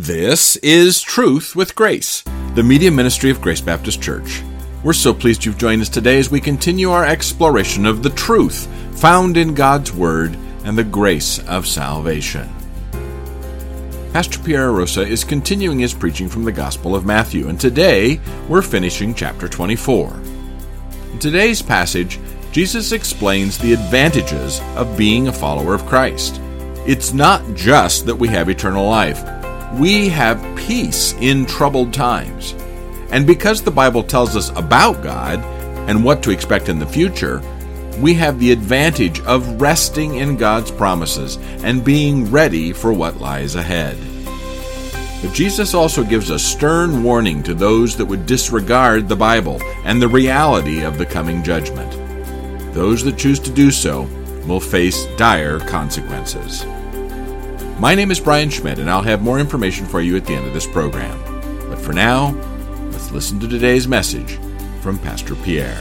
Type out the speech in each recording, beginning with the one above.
This is Truth with Grace, the media ministry of Grace Baptist Church. We're so pleased you've joined us today as we continue our exploration of the truth found in God's Word and the grace of salvation. Pastor Pierre Rosa is continuing his preaching from the Gospel of Matthew, and today we're finishing chapter 24. In today's passage, Jesus explains the advantages of being a follower of Christ. It's not just that we have eternal life, we have peace in troubled times. And because the Bible tells us about God and what to expect in the future, we have the advantage of resting in God's promises and being ready for what lies ahead. But Jesus also gives a stern warning to those that would disregard the Bible and the reality of the coming judgment. Those that choose to do so will face dire consequences. My name is Brian Schmidt, and I'll have more information for you at the end of this program. But for now, let's listen to today's message from Pastor Pierre.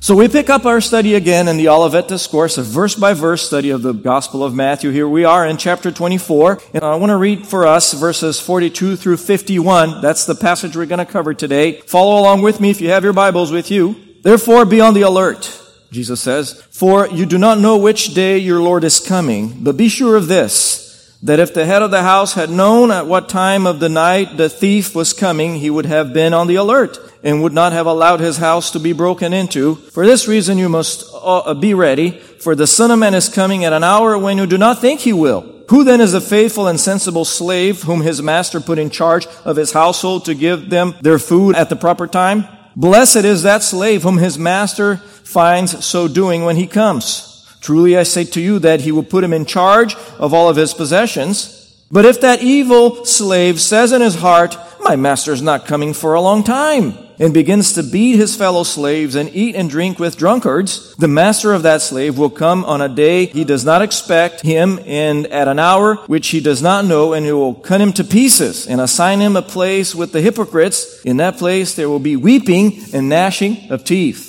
So we pick up our study again in the Olivet Discourse, a verse by verse study of the Gospel of Matthew. Here we are in chapter 24, and I want to read for us verses 42 through 51. That's the passage we're going to cover today. Follow along with me if you have your Bibles with you. Therefore, be on the alert, Jesus says, for you do not know which day your Lord is coming, but be sure of this, that if the head of the house had known at what time of the night the thief was coming, he would have been on the alert and would not have allowed his house to be broken into. For this reason you must uh, be ready, for the Son of Man is coming at an hour when you do not think he will. Who then is the faithful and sensible slave whom his master put in charge of his household to give them their food at the proper time? Blessed is that slave whom his master finds so doing when he comes. Truly I say to you that he will put him in charge of all of his possessions. But if that evil slave says in his heart, my master is not coming for a long time, and begins to beat his fellow slaves and eat and drink with drunkards, the master of that slave will come on a day he does not expect him and at an hour which he does not know and he will cut him to pieces and assign him a place with the hypocrites. In that place there will be weeping and gnashing of teeth.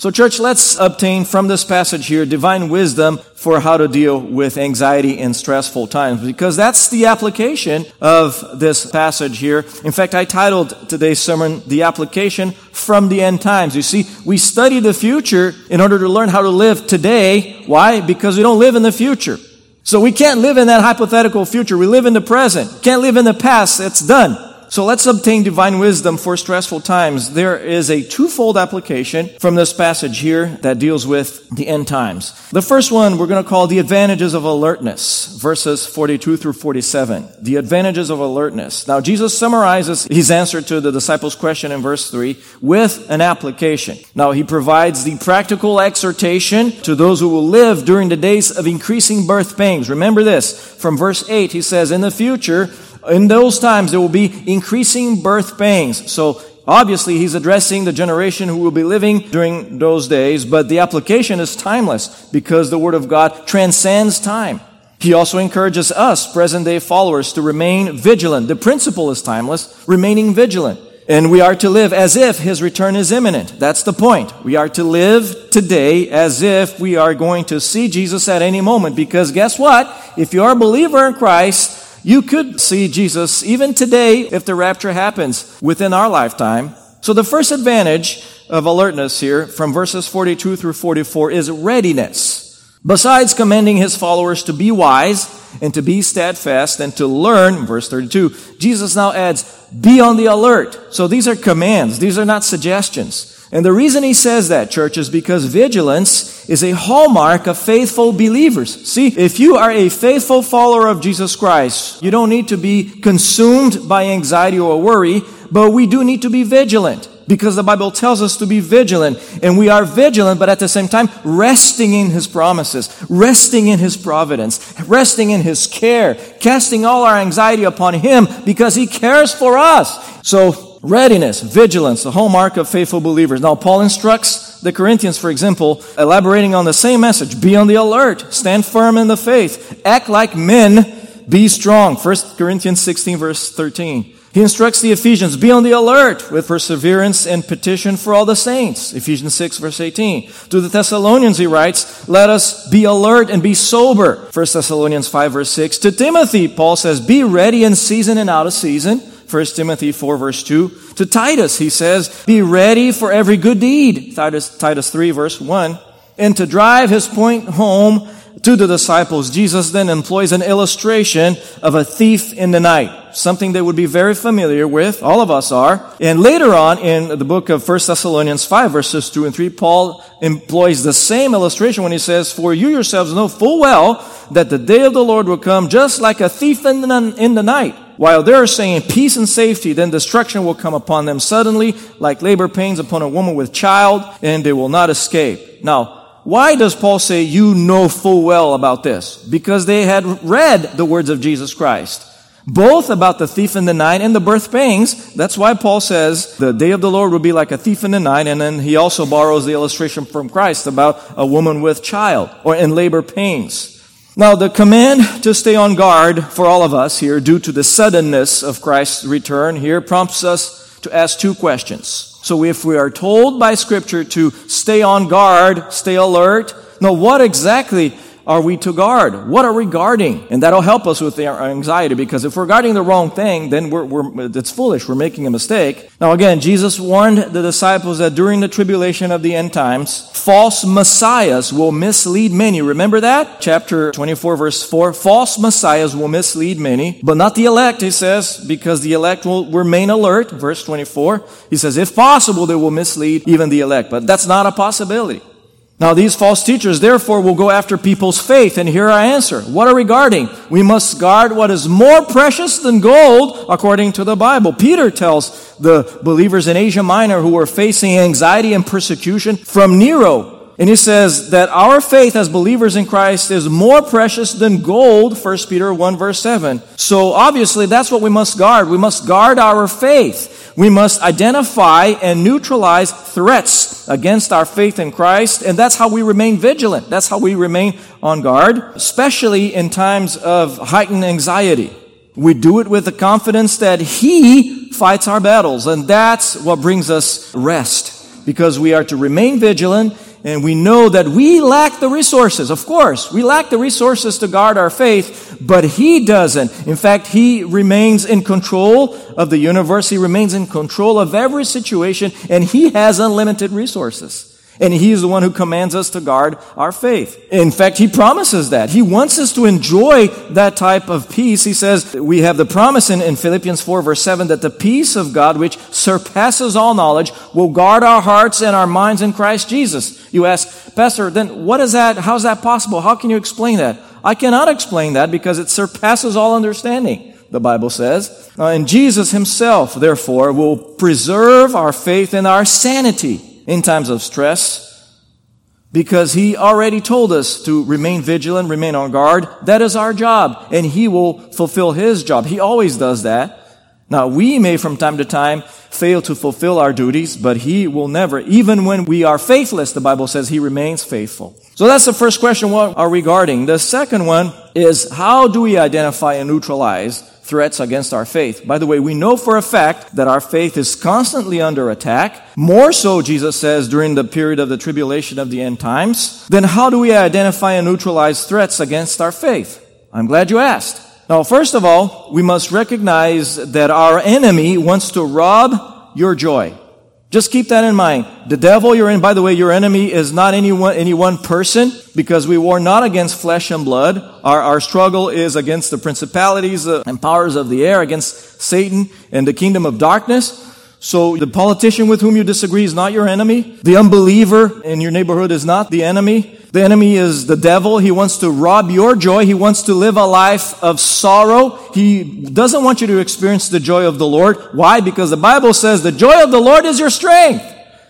So church, let's obtain from this passage here divine wisdom for how to deal with anxiety in stressful times because that's the application of this passage here. In fact, I titled today's sermon, The Application from the End Times. You see, we study the future in order to learn how to live today. Why? Because we don't live in the future. So we can't live in that hypothetical future. We live in the present. Can't live in the past. It's done. So let's obtain divine wisdom for stressful times. There is a twofold application from this passage here that deals with the end times. The first one we're going to call the advantages of alertness, verses 42 through 47. The advantages of alertness. Now Jesus summarizes his answer to the disciples' question in verse 3 with an application. Now he provides the practical exhortation to those who will live during the days of increasing birth pains. Remember this. From verse 8, he says, in the future, in those times, there will be increasing birth pains. So, obviously, he's addressing the generation who will be living during those days, but the application is timeless because the Word of God transcends time. He also encourages us, present day followers, to remain vigilant. The principle is timeless, remaining vigilant. And we are to live as if His return is imminent. That's the point. We are to live today as if we are going to see Jesus at any moment. Because guess what? If you are a believer in Christ, you could see Jesus even today if the rapture happens within our lifetime. So the first advantage of alertness here from verses 42 through 44 is readiness. Besides commending his followers to be wise and to be steadfast and to learn, verse 32, Jesus now adds, be on the alert. So these are commands. These are not suggestions. And the reason he says that, church, is because vigilance is a hallmark of faithful believers. See, if you are a faithful follower of Jesus Christ, you don't need to be consumed by anxiety or worry, but we do need to be vigilant because the Bible tells us to be vigilant. And we are vigilant, but at the same time, resting in His promises, resting in His providence, resting in His care, casting all our anxiety upon Him because He cares for us. So, readiness, vigilance, the hallmark of faithful believers. Now, Paul instructs the Corinthians, for example, elaborating on the same message be on the alert, stand firm in the faith, act like men, be strong. 1 Corinthians 16, verse 13. He instructs the Ephesians, be on the alert with perseverance and petition for all the saints. Ephesians 6 verse 18. To the Thessalonians he writes, let us be alert and be sober. 1 Thessalonians 5 verse 6. To Timothy, Paul says, be ready in season and out of season. 1 Timothy 4 verse 2. To Titus, he says, be ready for every good deed. Titus, Titus 3 verse 1. And to drive his point home, to the disciples, Jesus then employs an illustration of a thief in the night, something they would be very familiar with, all of us are. And later on in the book of 1 Thessalonians 5 verses 2 and 3, Paul employs the same illustration when he says, For you yourselves know full well that the day of the Lord will come just like a thief in the, in the night. While they're saying peace and safety, then destruction will come upon them suddenly, like labor pains upon a woman with child, and they will not escape. Now, why does Paul say you know full well about this? Because they had read the words of Jesus Christ. Both about the thief in the night and the birth pangs. That's why Paul says the day of the Lord will be like a thief in the night. And then he also borrows the illustration from Christ about a woman with child or in labor pains. Now, the command to stay on guard for all of us here, due to the suddenness of Christ's return here, prompts us to ask two questions. So if we are told by scripture to stay on guard, stay alert, now what exactly are we to guard? What are we guarding? And that'll help us with our anxiety because if we're guarding the wrong thing, then we're, we're, it's foolish. We're making a mistake. Now again, Jesus warned the disciples that during the tribulation of the end times, false messiahs will mislead many. Remember that? Chapter 24 verse 4. False messiahs will mislead many, but not the elect, he says, because the elect will remain alert. Verse 24. He says, if possible, they will mislead even the elect, but that's not a possibility. Now, these false teachers, therefore, will go after people's faith. And here I answer. What are we guarding? We must guard what is more precious than gold, according to the Bible. Peter tells the believers in Asia Minor who were facing anxiety and persecution from Nero. And he says that our faith as believers in Christ is more precious than gold, 1 Peter 1 verse 7. So obviously that's what we must guard. We must guard our faith. We must identify and neutralize threats against our faith in Christ, and that's how we remain vigilant. That's how we remain on guard, especially in times of heightened anxiety. We do it with the confidence that He fights our battles, and that's what brings us rest, because we are to remain vigilant and we know that we lack the resources. Of course, we lack the resources to guard our faith, but He doesn't. In fact, He remains in control of the universe. He remains in control of every situation, and He has unlimited resources. And He is the one who commands us to guard our faith. In fact, He promises that. He wants us to enjoy that type of peace. He says, we have the promise in, in Philippians 4 verse 7 that the peace of God, which surpasses all knowledge, will guard our hearts and our minds in Christ Jesus. You ask, Pastor, then what is that? How's that possible? How can you explain that? I cannot explain that because it surpasses all understanding the Bible says. Uh, and Jesus himself, therefore, will preserve our faith and our sanity in times of stress because he already told us to remain vigilant, remain on guard. That is our job, and he will fulfill his job. He always does that. Now, we may from time to time fail to fulfill our duties, but he will never. Even when we are faithless, the Bible says he remains faithful. So that's the first question. What are we guarding? The second one is how do we identify and neutralize threats against our faith. By the way, we know for a fact that our faith is constantly under attack. More so, Jesus says, during the period of the tribulation of the end times. Then how do we identify and neutralize threats against our faith? I'm glad you asked. Now, first of all, we must recognize that our enemy wants to rob your joy. Just keep that in mind. The devil you're in, by the way, your enemy is not any one, any one person because we war not against flesh and blood. Our, our struggle is against the principalities uh, and powers of the air, against Satan and the kingdom of darkness. So the politician with whom you disagree is not your enemy. The unbeliever in your neighborhood is not the enemy. The enemy is the devil. He wants to rob your joy. He wants to live a life of sorrow. He doesn't want you to experience the joy of the Lord. Why? Because the Bible says the joy of the Lord is your strength.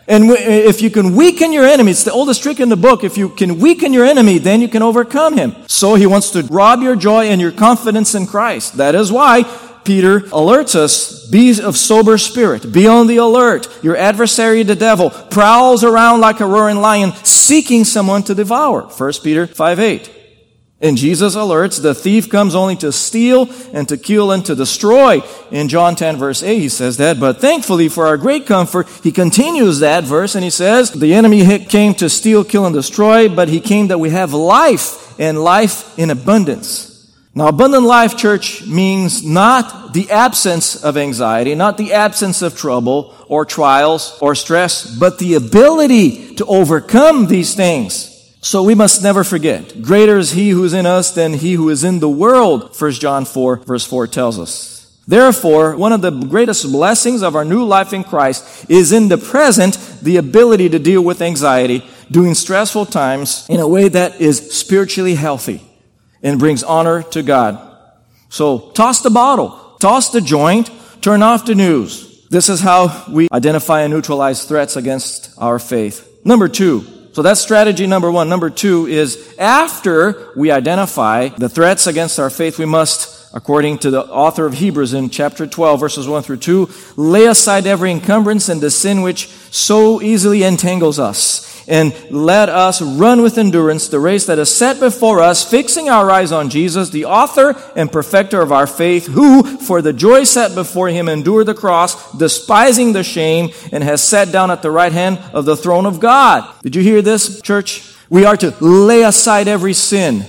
And if you can weaken your enemy, it's the oldest trick in the book. If you can weaken your enemy, then you can overcome him. So he wants to rob your joy and your confidence in Christ. That is why Peter alerts us, be of sober spirit, be on the alert. Your adversary, the devil, prowls around like a roaring lion, seeking someone to devour. 1 Peter 5 8. And Jesus alerts, the thief comes only to steal and to kill and to destroy. In John 10 verse 8, he says that. But thankfully for our great comfort, he continues that verse and he says, the enemy came to steal, kill, and destroy, but he came that we have life and life in abundance. Now, abundant life, church, means not the absence of anxiety, not the absence of trouble or trials or stress, but the ability to overcome these things. So we must never forget, greater is he who is in us than he who is in the world, 1 John 4 verse 4 tells us. Therefore, one of the greatest blessings of our new life in Christ is in the present the ability to deal with anxiety during stressful times in a way that is spiritually healthy and brings honor to God. So toss the bottle, toss the joint, turn off the news. This is how we identify and neutralize threats against our faith. Number two, so that's strategy number one. Number two is after we identify the threats against our faith, we must, according to the author of Hebrews in chapter 12, verses 1 through 2, lay aside every encumbrance and the sin which so easily entangles us and let us run with endurance the race that is set before us, fixing our eyes on Jesus, the author and perfecter of our faith, who, for the joy set before him, endured the cross, despising the shame, and has sat down at the right hand of the throne of God. Did you hear this, church? We are to lay aside every sin.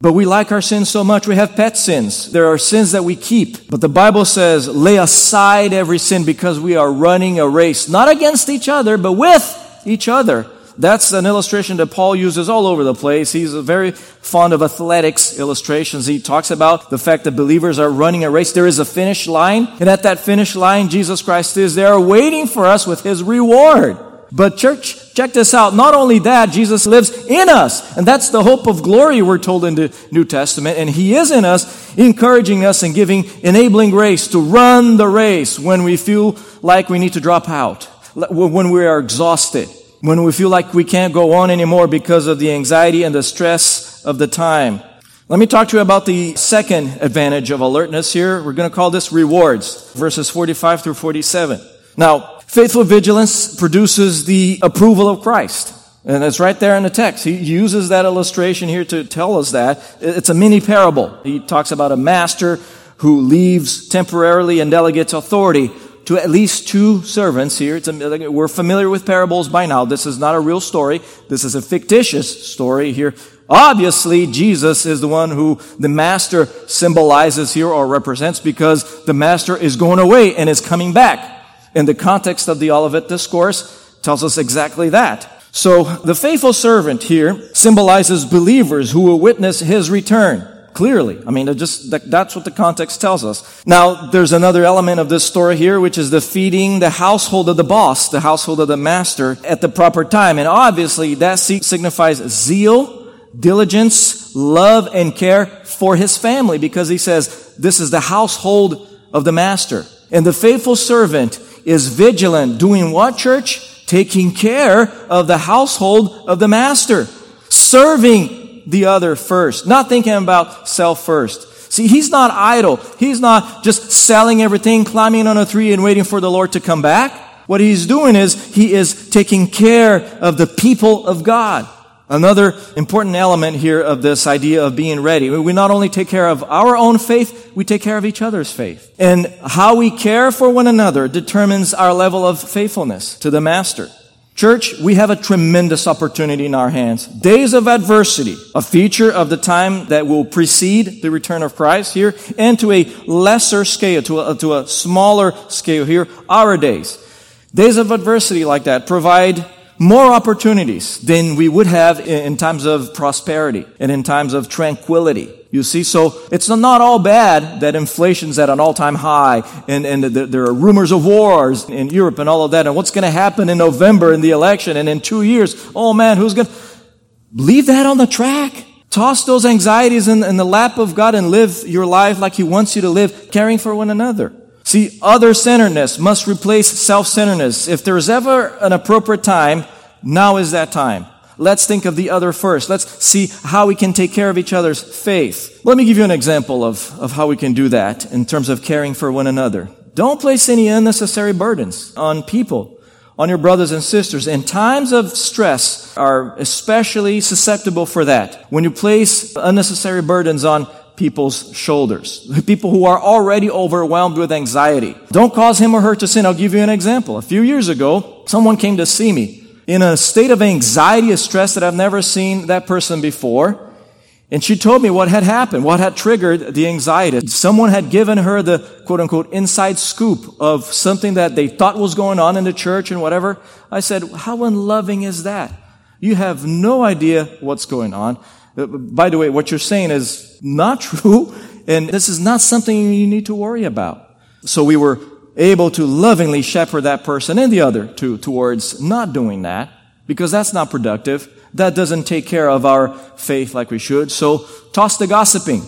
But we like our sins so much, we have pet sins. There are sins that we keep. But the Bible says, lay aside every sin because we are running a race, not against each other, but with each other. That's an illustration that Paul uses all over the place. He's very fond of athletics illustrations. He talks about the fact that believers are running a race. There is a finish line, and at that finish line, Jesus Christ is there waiting for us with his reward. But church, check this out. Not only that, Jesus lives in us. And that's the hope of glory we're told in the New Testament. And He is in us, encouraging us and giving enabling grace to run the race when we feel like we need to drop out, when we are exhausted when we feel like we can't go on anymore because of the anxiety and the stress of the time. Let me talk to you about the second advantage of alertness here. We're going to call this rewards, verses 45 through 47. Now, faithful vigilance produces the approval of Christ. And it's right there in the text. He uses that illustration here to tell us that. It's a mini parable. He talks about a master who leaves temporarily and delegates authority to at least two servants here. A, we're familiar with parables by now. This is not a real story. This is a fictitious story here. Obviously, Jesus is the one who the master symbolizes here or represents because the master is going away and is coming back. In the context of the Olivet Discourse tells us exactly that. So the faithful servant here symbolizes believers who will witness his return clearly. I mean, just that, that's what the context tells us. Now, there's another element of this story here, which is the feeding the household of the boss, the household of the master at the proper time. And obviously, that signifies zeal, diligence, love, and care for his family because he says this is the household of the master. And the faithful servant is vigilant, doing what, church? Taking care of the household of the master, serving the other first, not thinking about self first. See, he's not idle. He's not just selling everything, climbing on a tree and waiting for the Lord to come back. What he's doing is he is taking care of the people of God. Another important element here of this idea of being ready. We not only take care of our own faith, we take care of each other's faith. And how we care for one another determines our level of faithfulness to the Master. Church, we have a tremendous opportunity in our hands. Days of adversity, a feature of the time that will precede the return of Christ here, and to a lesser scale, to a, to a smaller scale here, our days. Days of adversity like that provide more opportunities than we would have in times of prosperity and in times of tranquility. You see, so it's not all bad that inflation's at an all-time high and, and there are rumors of wars in Europe and all of that and what's going to happen in November in the election and in two years. Oh man, who's going to leave that on the track? Toss those anxieties in, in the lap of God and live your life like He wants you to live, caring for one another. See, other centeredness must replace self centeredness. If there's ever an appropriate time, now is that time. Let's think of the other first. Let's see how we can take care of each other's faith. Let me give you an example of, of how we can do that in terms of caring for one another. Don't place any unnecessary burdens on people on your brothers and sisters. And times of stress are especially susceptible for that. When you place unnecessary burdens on people's shoulders. People who are already overwhelmed with anxiety. Don't cause him or her to sin. I'll give you an example. A few years ago, someone came to see me in a state of anxiety, a stress that I've never seen that person before. And she told me what had happened, what had triggered the anxiety. Someone had given her the quote unquote inside scoop of something that they thought was going on in the church and whatever. I said, how unloving is that? You have no idea what's going on. Uh, by the way, what you're saying is not true, and this is not something you need to worry about. So we were able to lovingly shepherd that person and the other to, towards not doing that, because that's not productive that doesn't take care of our faith like we should. So toss the gossiping.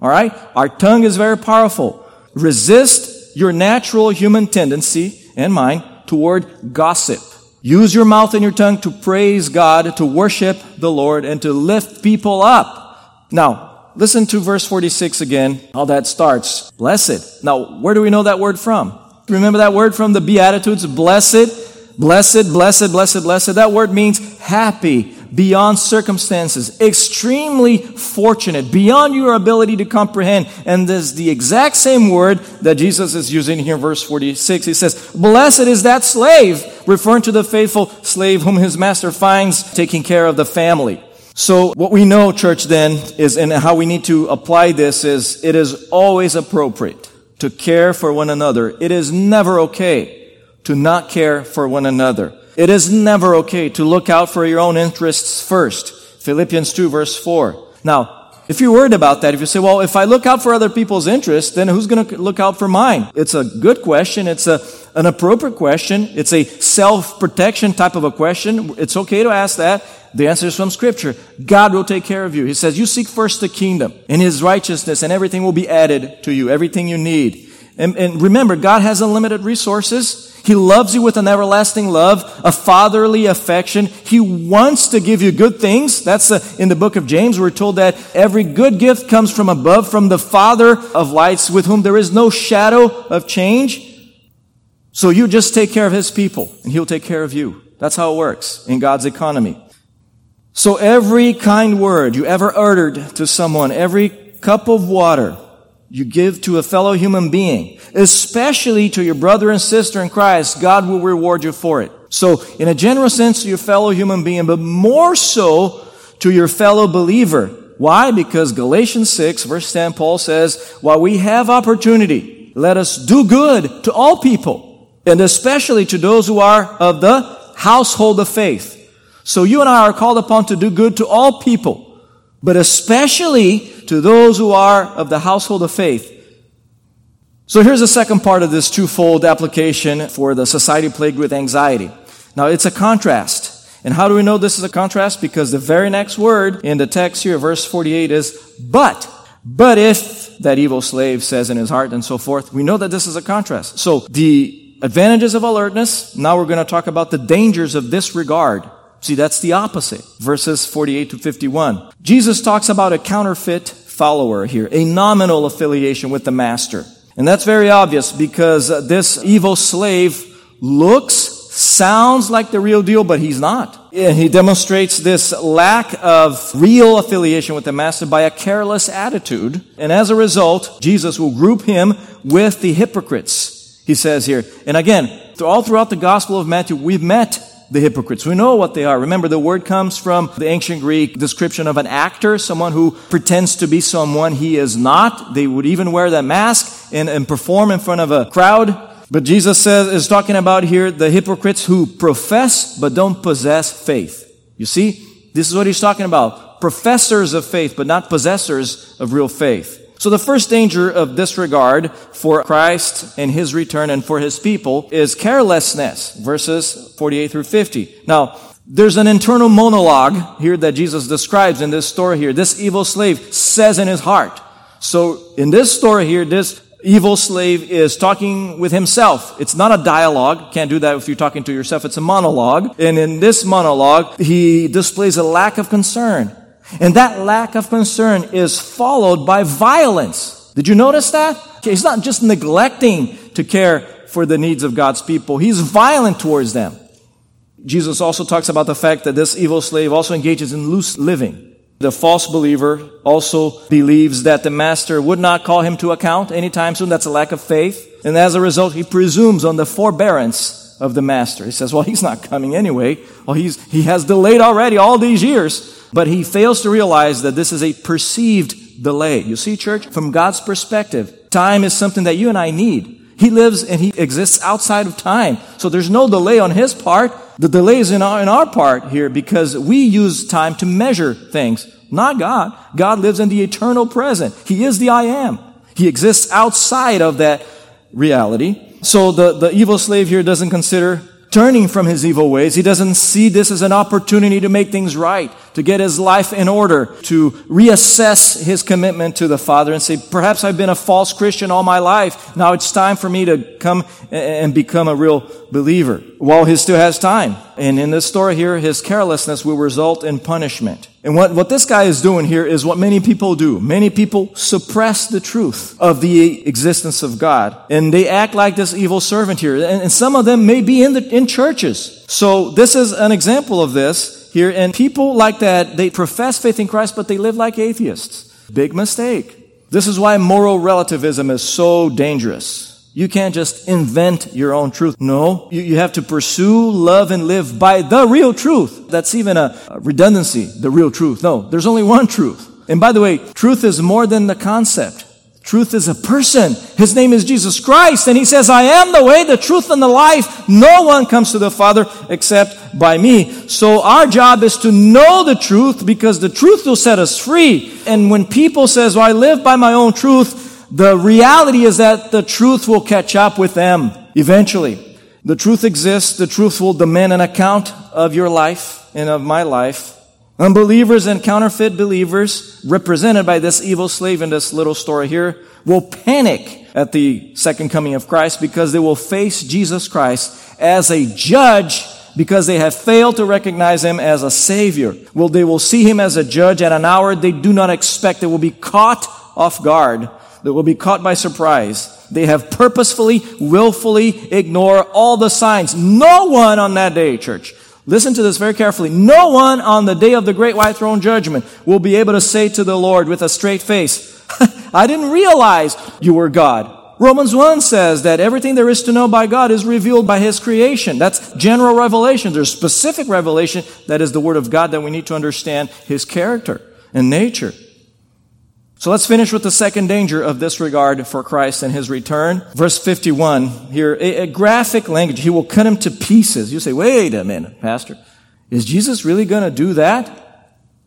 All right? Our tongue is very powerful. Resist your natural human tendency and mine toward gossip. Use your mouth and your tongue to praise God, to worship the Lord, and to lift people up. Now, listen to verse 46 again, how that starts. Blessed. Now, where do we know that word from? Remember that word from the Beatitudes? Blessed Blessed, blessed, blessed, blessed. That word means happy, beyond circumstances, extremely fortunate, beyond your ability to comprehend. And this is the exact same word that Jesus is using here verse 46. He says, Blessed is that slave, referring to the faithful slave whom his master finds taking care of the family. So what we know, church, then, is, and how we need to apply this is, it is always appropriate to care for one another. It is never okay to not care for one another. It is never okay to look out for your own interests first. Philippians 2 verse 4. Now, if you're worried about that, if you say, well, if I look out for other people's interests, then who's going to look out for mine? It's a good question. It's a, an appropriate question. It's a self-protection type of a question. It's okay to ask that. The answer is from scripture. God will take care of you. He says, you seek first the kingdom and his righteousness and everything will be added to you. Everything you need. And, and remember, God has unlimited resources. He loves you with an everlasting love, a fatherly affection. He wants to give you good things. That's uh, in the book of James. We're told that every good gift comes from above, from the Father of lights, with whom there is no shadow of change. So you just take care of His people, and He'll take care of you. That's how it works in God's economy. So every kind word you ever uttered to someone, every cup of water, you give to a fellow human being, especially to your brother and sister in Christ, God will reward you for it. So, in a general sense, to your fellow human being, but more so to your fellow believer. Why? Because Galatians 6 verse 10, Paul says, while we have opportunity, let us do good to all people, and especially to those who are of the household of faith. So you and I are called upon to do good to all people, but especially to those who are of the household of faith. So here's the second part of this twofold application for the society plagued with anxiety. Now it's a contrast. And how do we know this is a contrast? Because the very next word in the text here, verse 48 is, but. But if that evil slave says in his heart and so forth, we know that this is a contrast. So the advantages of alertness, now we're going to talk about the dangers of disregard. See, that's the opposite. Verses 48 to 51. Jesus talks about a counterfeit follower here, a nominal affiliation with the master. And that's very obvious because uh, this evil slave looks, sounds like the real deal, but he's not. And he demonstrates this lack of real affiliation with the master by a careless attitude. And as a result, Jesus will group him with the hypocrites, he says here. And again, all throughout the Gospel of Matthew, we've met the hypocrites. We know what they are. Remember, the word comes from the ancient Greek description of an actor, someone who pretends to be someone he is not. They would even wear that mask and, and perform in front of a crowd. But Jesus says, is talking about here the hypocrites who profess but don't possess faith. You see, this is what he's talking about. Professors of faith, but not possessors of real faith. So the first danger of disregard for Christ and his return and for his people is carelessness, verses 48 through 50. Now, there's an internal monologue here that Jesus describes in this story here. This evil slave says in his heart. So in this story here, this evil slave is talking with himself. It's not a dialogue. Can't do that if you're talking to yourself. It's a monologue. And in this monologue, he displays a lack of concern and that lack of concern is followed by violence. Did you notice that? He's not just neglecting to care for the needs of God's people. He's violent towards them. Jesus also talks about the fact that this evil slave also engages in loose living. The false believer also believes that the master would not call him to account anytime soon. That's a lack of faith. And as a result, he presumes on the forbearance of the master. He says, well, he's not coming anyway. Well, he's, he has delayed already all these years. But he fails to realize that this is a perceived delay. You see, church, from God's perspective, time is something that you and I need. He lives and he exists outside of time. So there's no delay on his part. The delay is in our, in our part here because we use time to measure things, not God. God lives in the eternal present. He is the I am. He exists outside of that reality. So the, the evil slave here doesn't consider turning from his evil ways. He doesn't see this as an opportunity to make things right, to get his life in order, to reassess his commitment to the Father and say, perhaps I've been a false Christian all my life. Now it's time for me to come and become a real believer while he still has time. And in this story here, his carelessness will result in punishment. And what, what this guy is doing here is what many people do. Many people suppress the truth of the existence of God. And they act like this evil servant here. And, and some of them may be in the, in churches. So this is an example of this here. And people like that, they profess faith in Christ, but they live like atheists. Big mistake. This is why moral relativism is so dangerous. You can't just invent your own truth. No, you, you have to pursue, love, and live by the real truth. That's even a, a redundancy, the real truth. No, there's only one truth. And by the way, truth is more than the concept. Truth is a person. His name is Jesus Christ. And he says, I am the way, the truth, and the life. No one comes to the Father except by me. So our job is to know the truth because the truth will set us free. And when people says, well, I live by my own truth, the reality is that the truth will catch up with them eventually. The truth exists. The truth will demand an account of your life and of my life. Unbelievers and counterfeit believers, represented by this evil slave in this little story here, will panic at the second coming of Christ because they will face Jesus Christ as a judge because they have failed to recognize him as a savior. Well, they will see him as a judge at an hour they do not expect. They will be caught off guard They will be caught by surprise. They have purposefully, willfully ignored all the signs. No one on that day, church, listen to this very carefully. No one on the day of the great white throne judgment will be able to say to the Lord with a straight face, I didn't realize you were God. Romans 1 says that everything there is to know by God is revealed by His creation. That's general revelation. There's specific revelation that is the Word of God that we need to understand His character and nature. So let's finish with the second danger of disregard for Christ and his return. Verse 51 here, a, a, graphic language. He will cut him to pieces. You say, wait a minute, Pastor. Is Jesus really going to do that?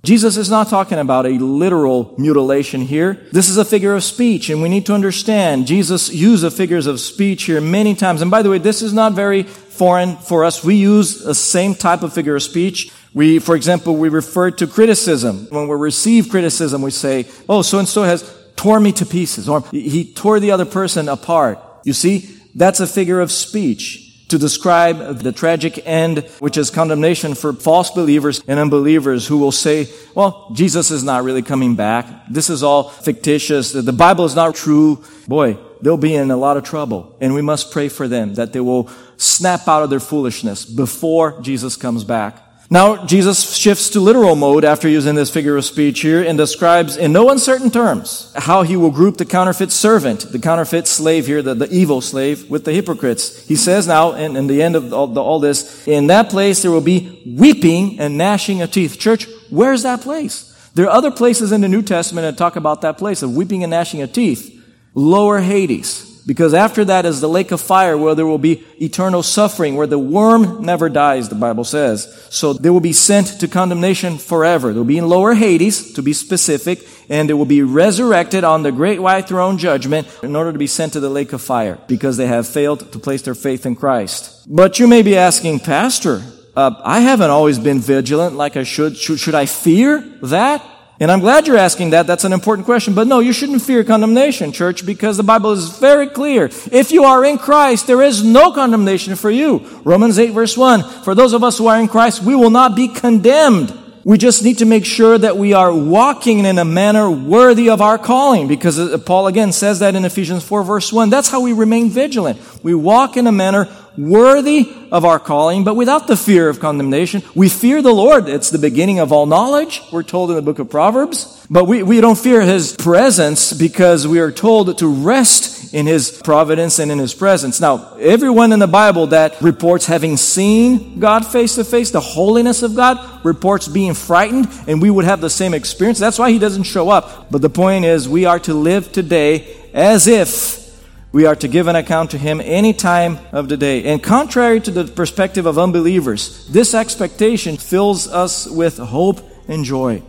Jesus is not talking about a literal mutilation here. This is a figure of speech, and we need to understand Jesus the figures of speech here many times. And by the way, this is not very foreign for us. We use the same type of figure of speech we, for example, we refer to criticism. When we receive criticism, we say, oh, so and so has tore me to pieces, or he tore the other person apart. You see, that's a figure of speech to describe the tragic end, which is condemnation for false believers and unbelievers who will say, well, Jesus is not really coming back. This is all fictitious. The Bible is not true. Boy, they'll be in a lot of trouble. And we must pray for them that they will snap out of their foolishness before Jesus comes back. Now, Jesus shifts to literal mode after using this figure of speech here and describes in no uncertain terms how he will group the counterfeit servant, the counterfeit slave here, the, the evil slave, with the hypocrites. He says now, in, in the end of all, the, all this, in that place there will be weeping and gnashing of teeth. Church, where's that place? There are other places in the New Testament that talk about that place of weeping and gnashing of teeth. Lower Hades. Because after that is the lake of fire where there will be eternal suffering, where the worm never dies, the Bible says. So they will be sent to condemnation forever. They'll be in lower Hades, to be specific, and they will be resurrected on the great white throne judgment in order to be sent to the lake of fire because they have failed to place their faith in Christ. But you may be asking, Pastor, uh, I haven't always been vigilant like I should. Should, should I fear that? And I'm glad you're asking that. That's an important question. But no, you shouldn't fear condemnation, church, because the Bible is very clear. If you are in Christ, there is no condemnation for you. Romans 8 verse 1. For those of us who are in Christ, we will not be condemned. We just need to make sure that we are walking in a manner worthy of our calling, because uh, Paul again says that in Ephesians 4 verse 1. That's how we remain vigilant. We walk in a manner worthy of our calling, but without the fear of condemnation. We fear the Lord. It's the beginning of all knowledge. We're told in the book of Proverbs. But we, we don't fear His presence because we are told to rest in His providence and in His presence. Now, everyone in the Bible that reports having seen God face to face, the holiness of God, reports being frightened, and we would have the same experience. That's why He doesn't show up. But the point is, we are to live today as if we are to give an account to him any time of the day. And contrary to the perspective of unbelievers, this expectation fills us with hope and joy.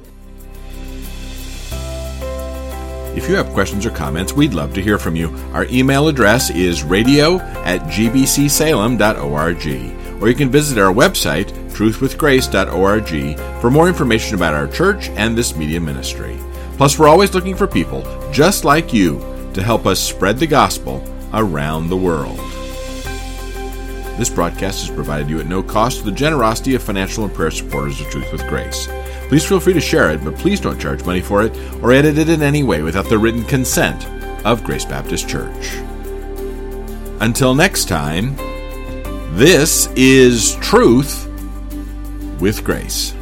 If you have questions or comments, we'd love to hear from you. Our email address is radio at gbcsalem.org, or you can visit our website, truthwithgrace.org, for more information about our church and this media ministry. Plus, we're always looking for people just like you to help us spread the gospel around the world. This broadcast is provided you at no cost to the generosity of financial and prayer supporters of Truth with Grace. Please feel free to share it, but please don't charge money for it or edit it in any way without the written consent of Grace Baptist Church. Until next time, this is Truth with Grace.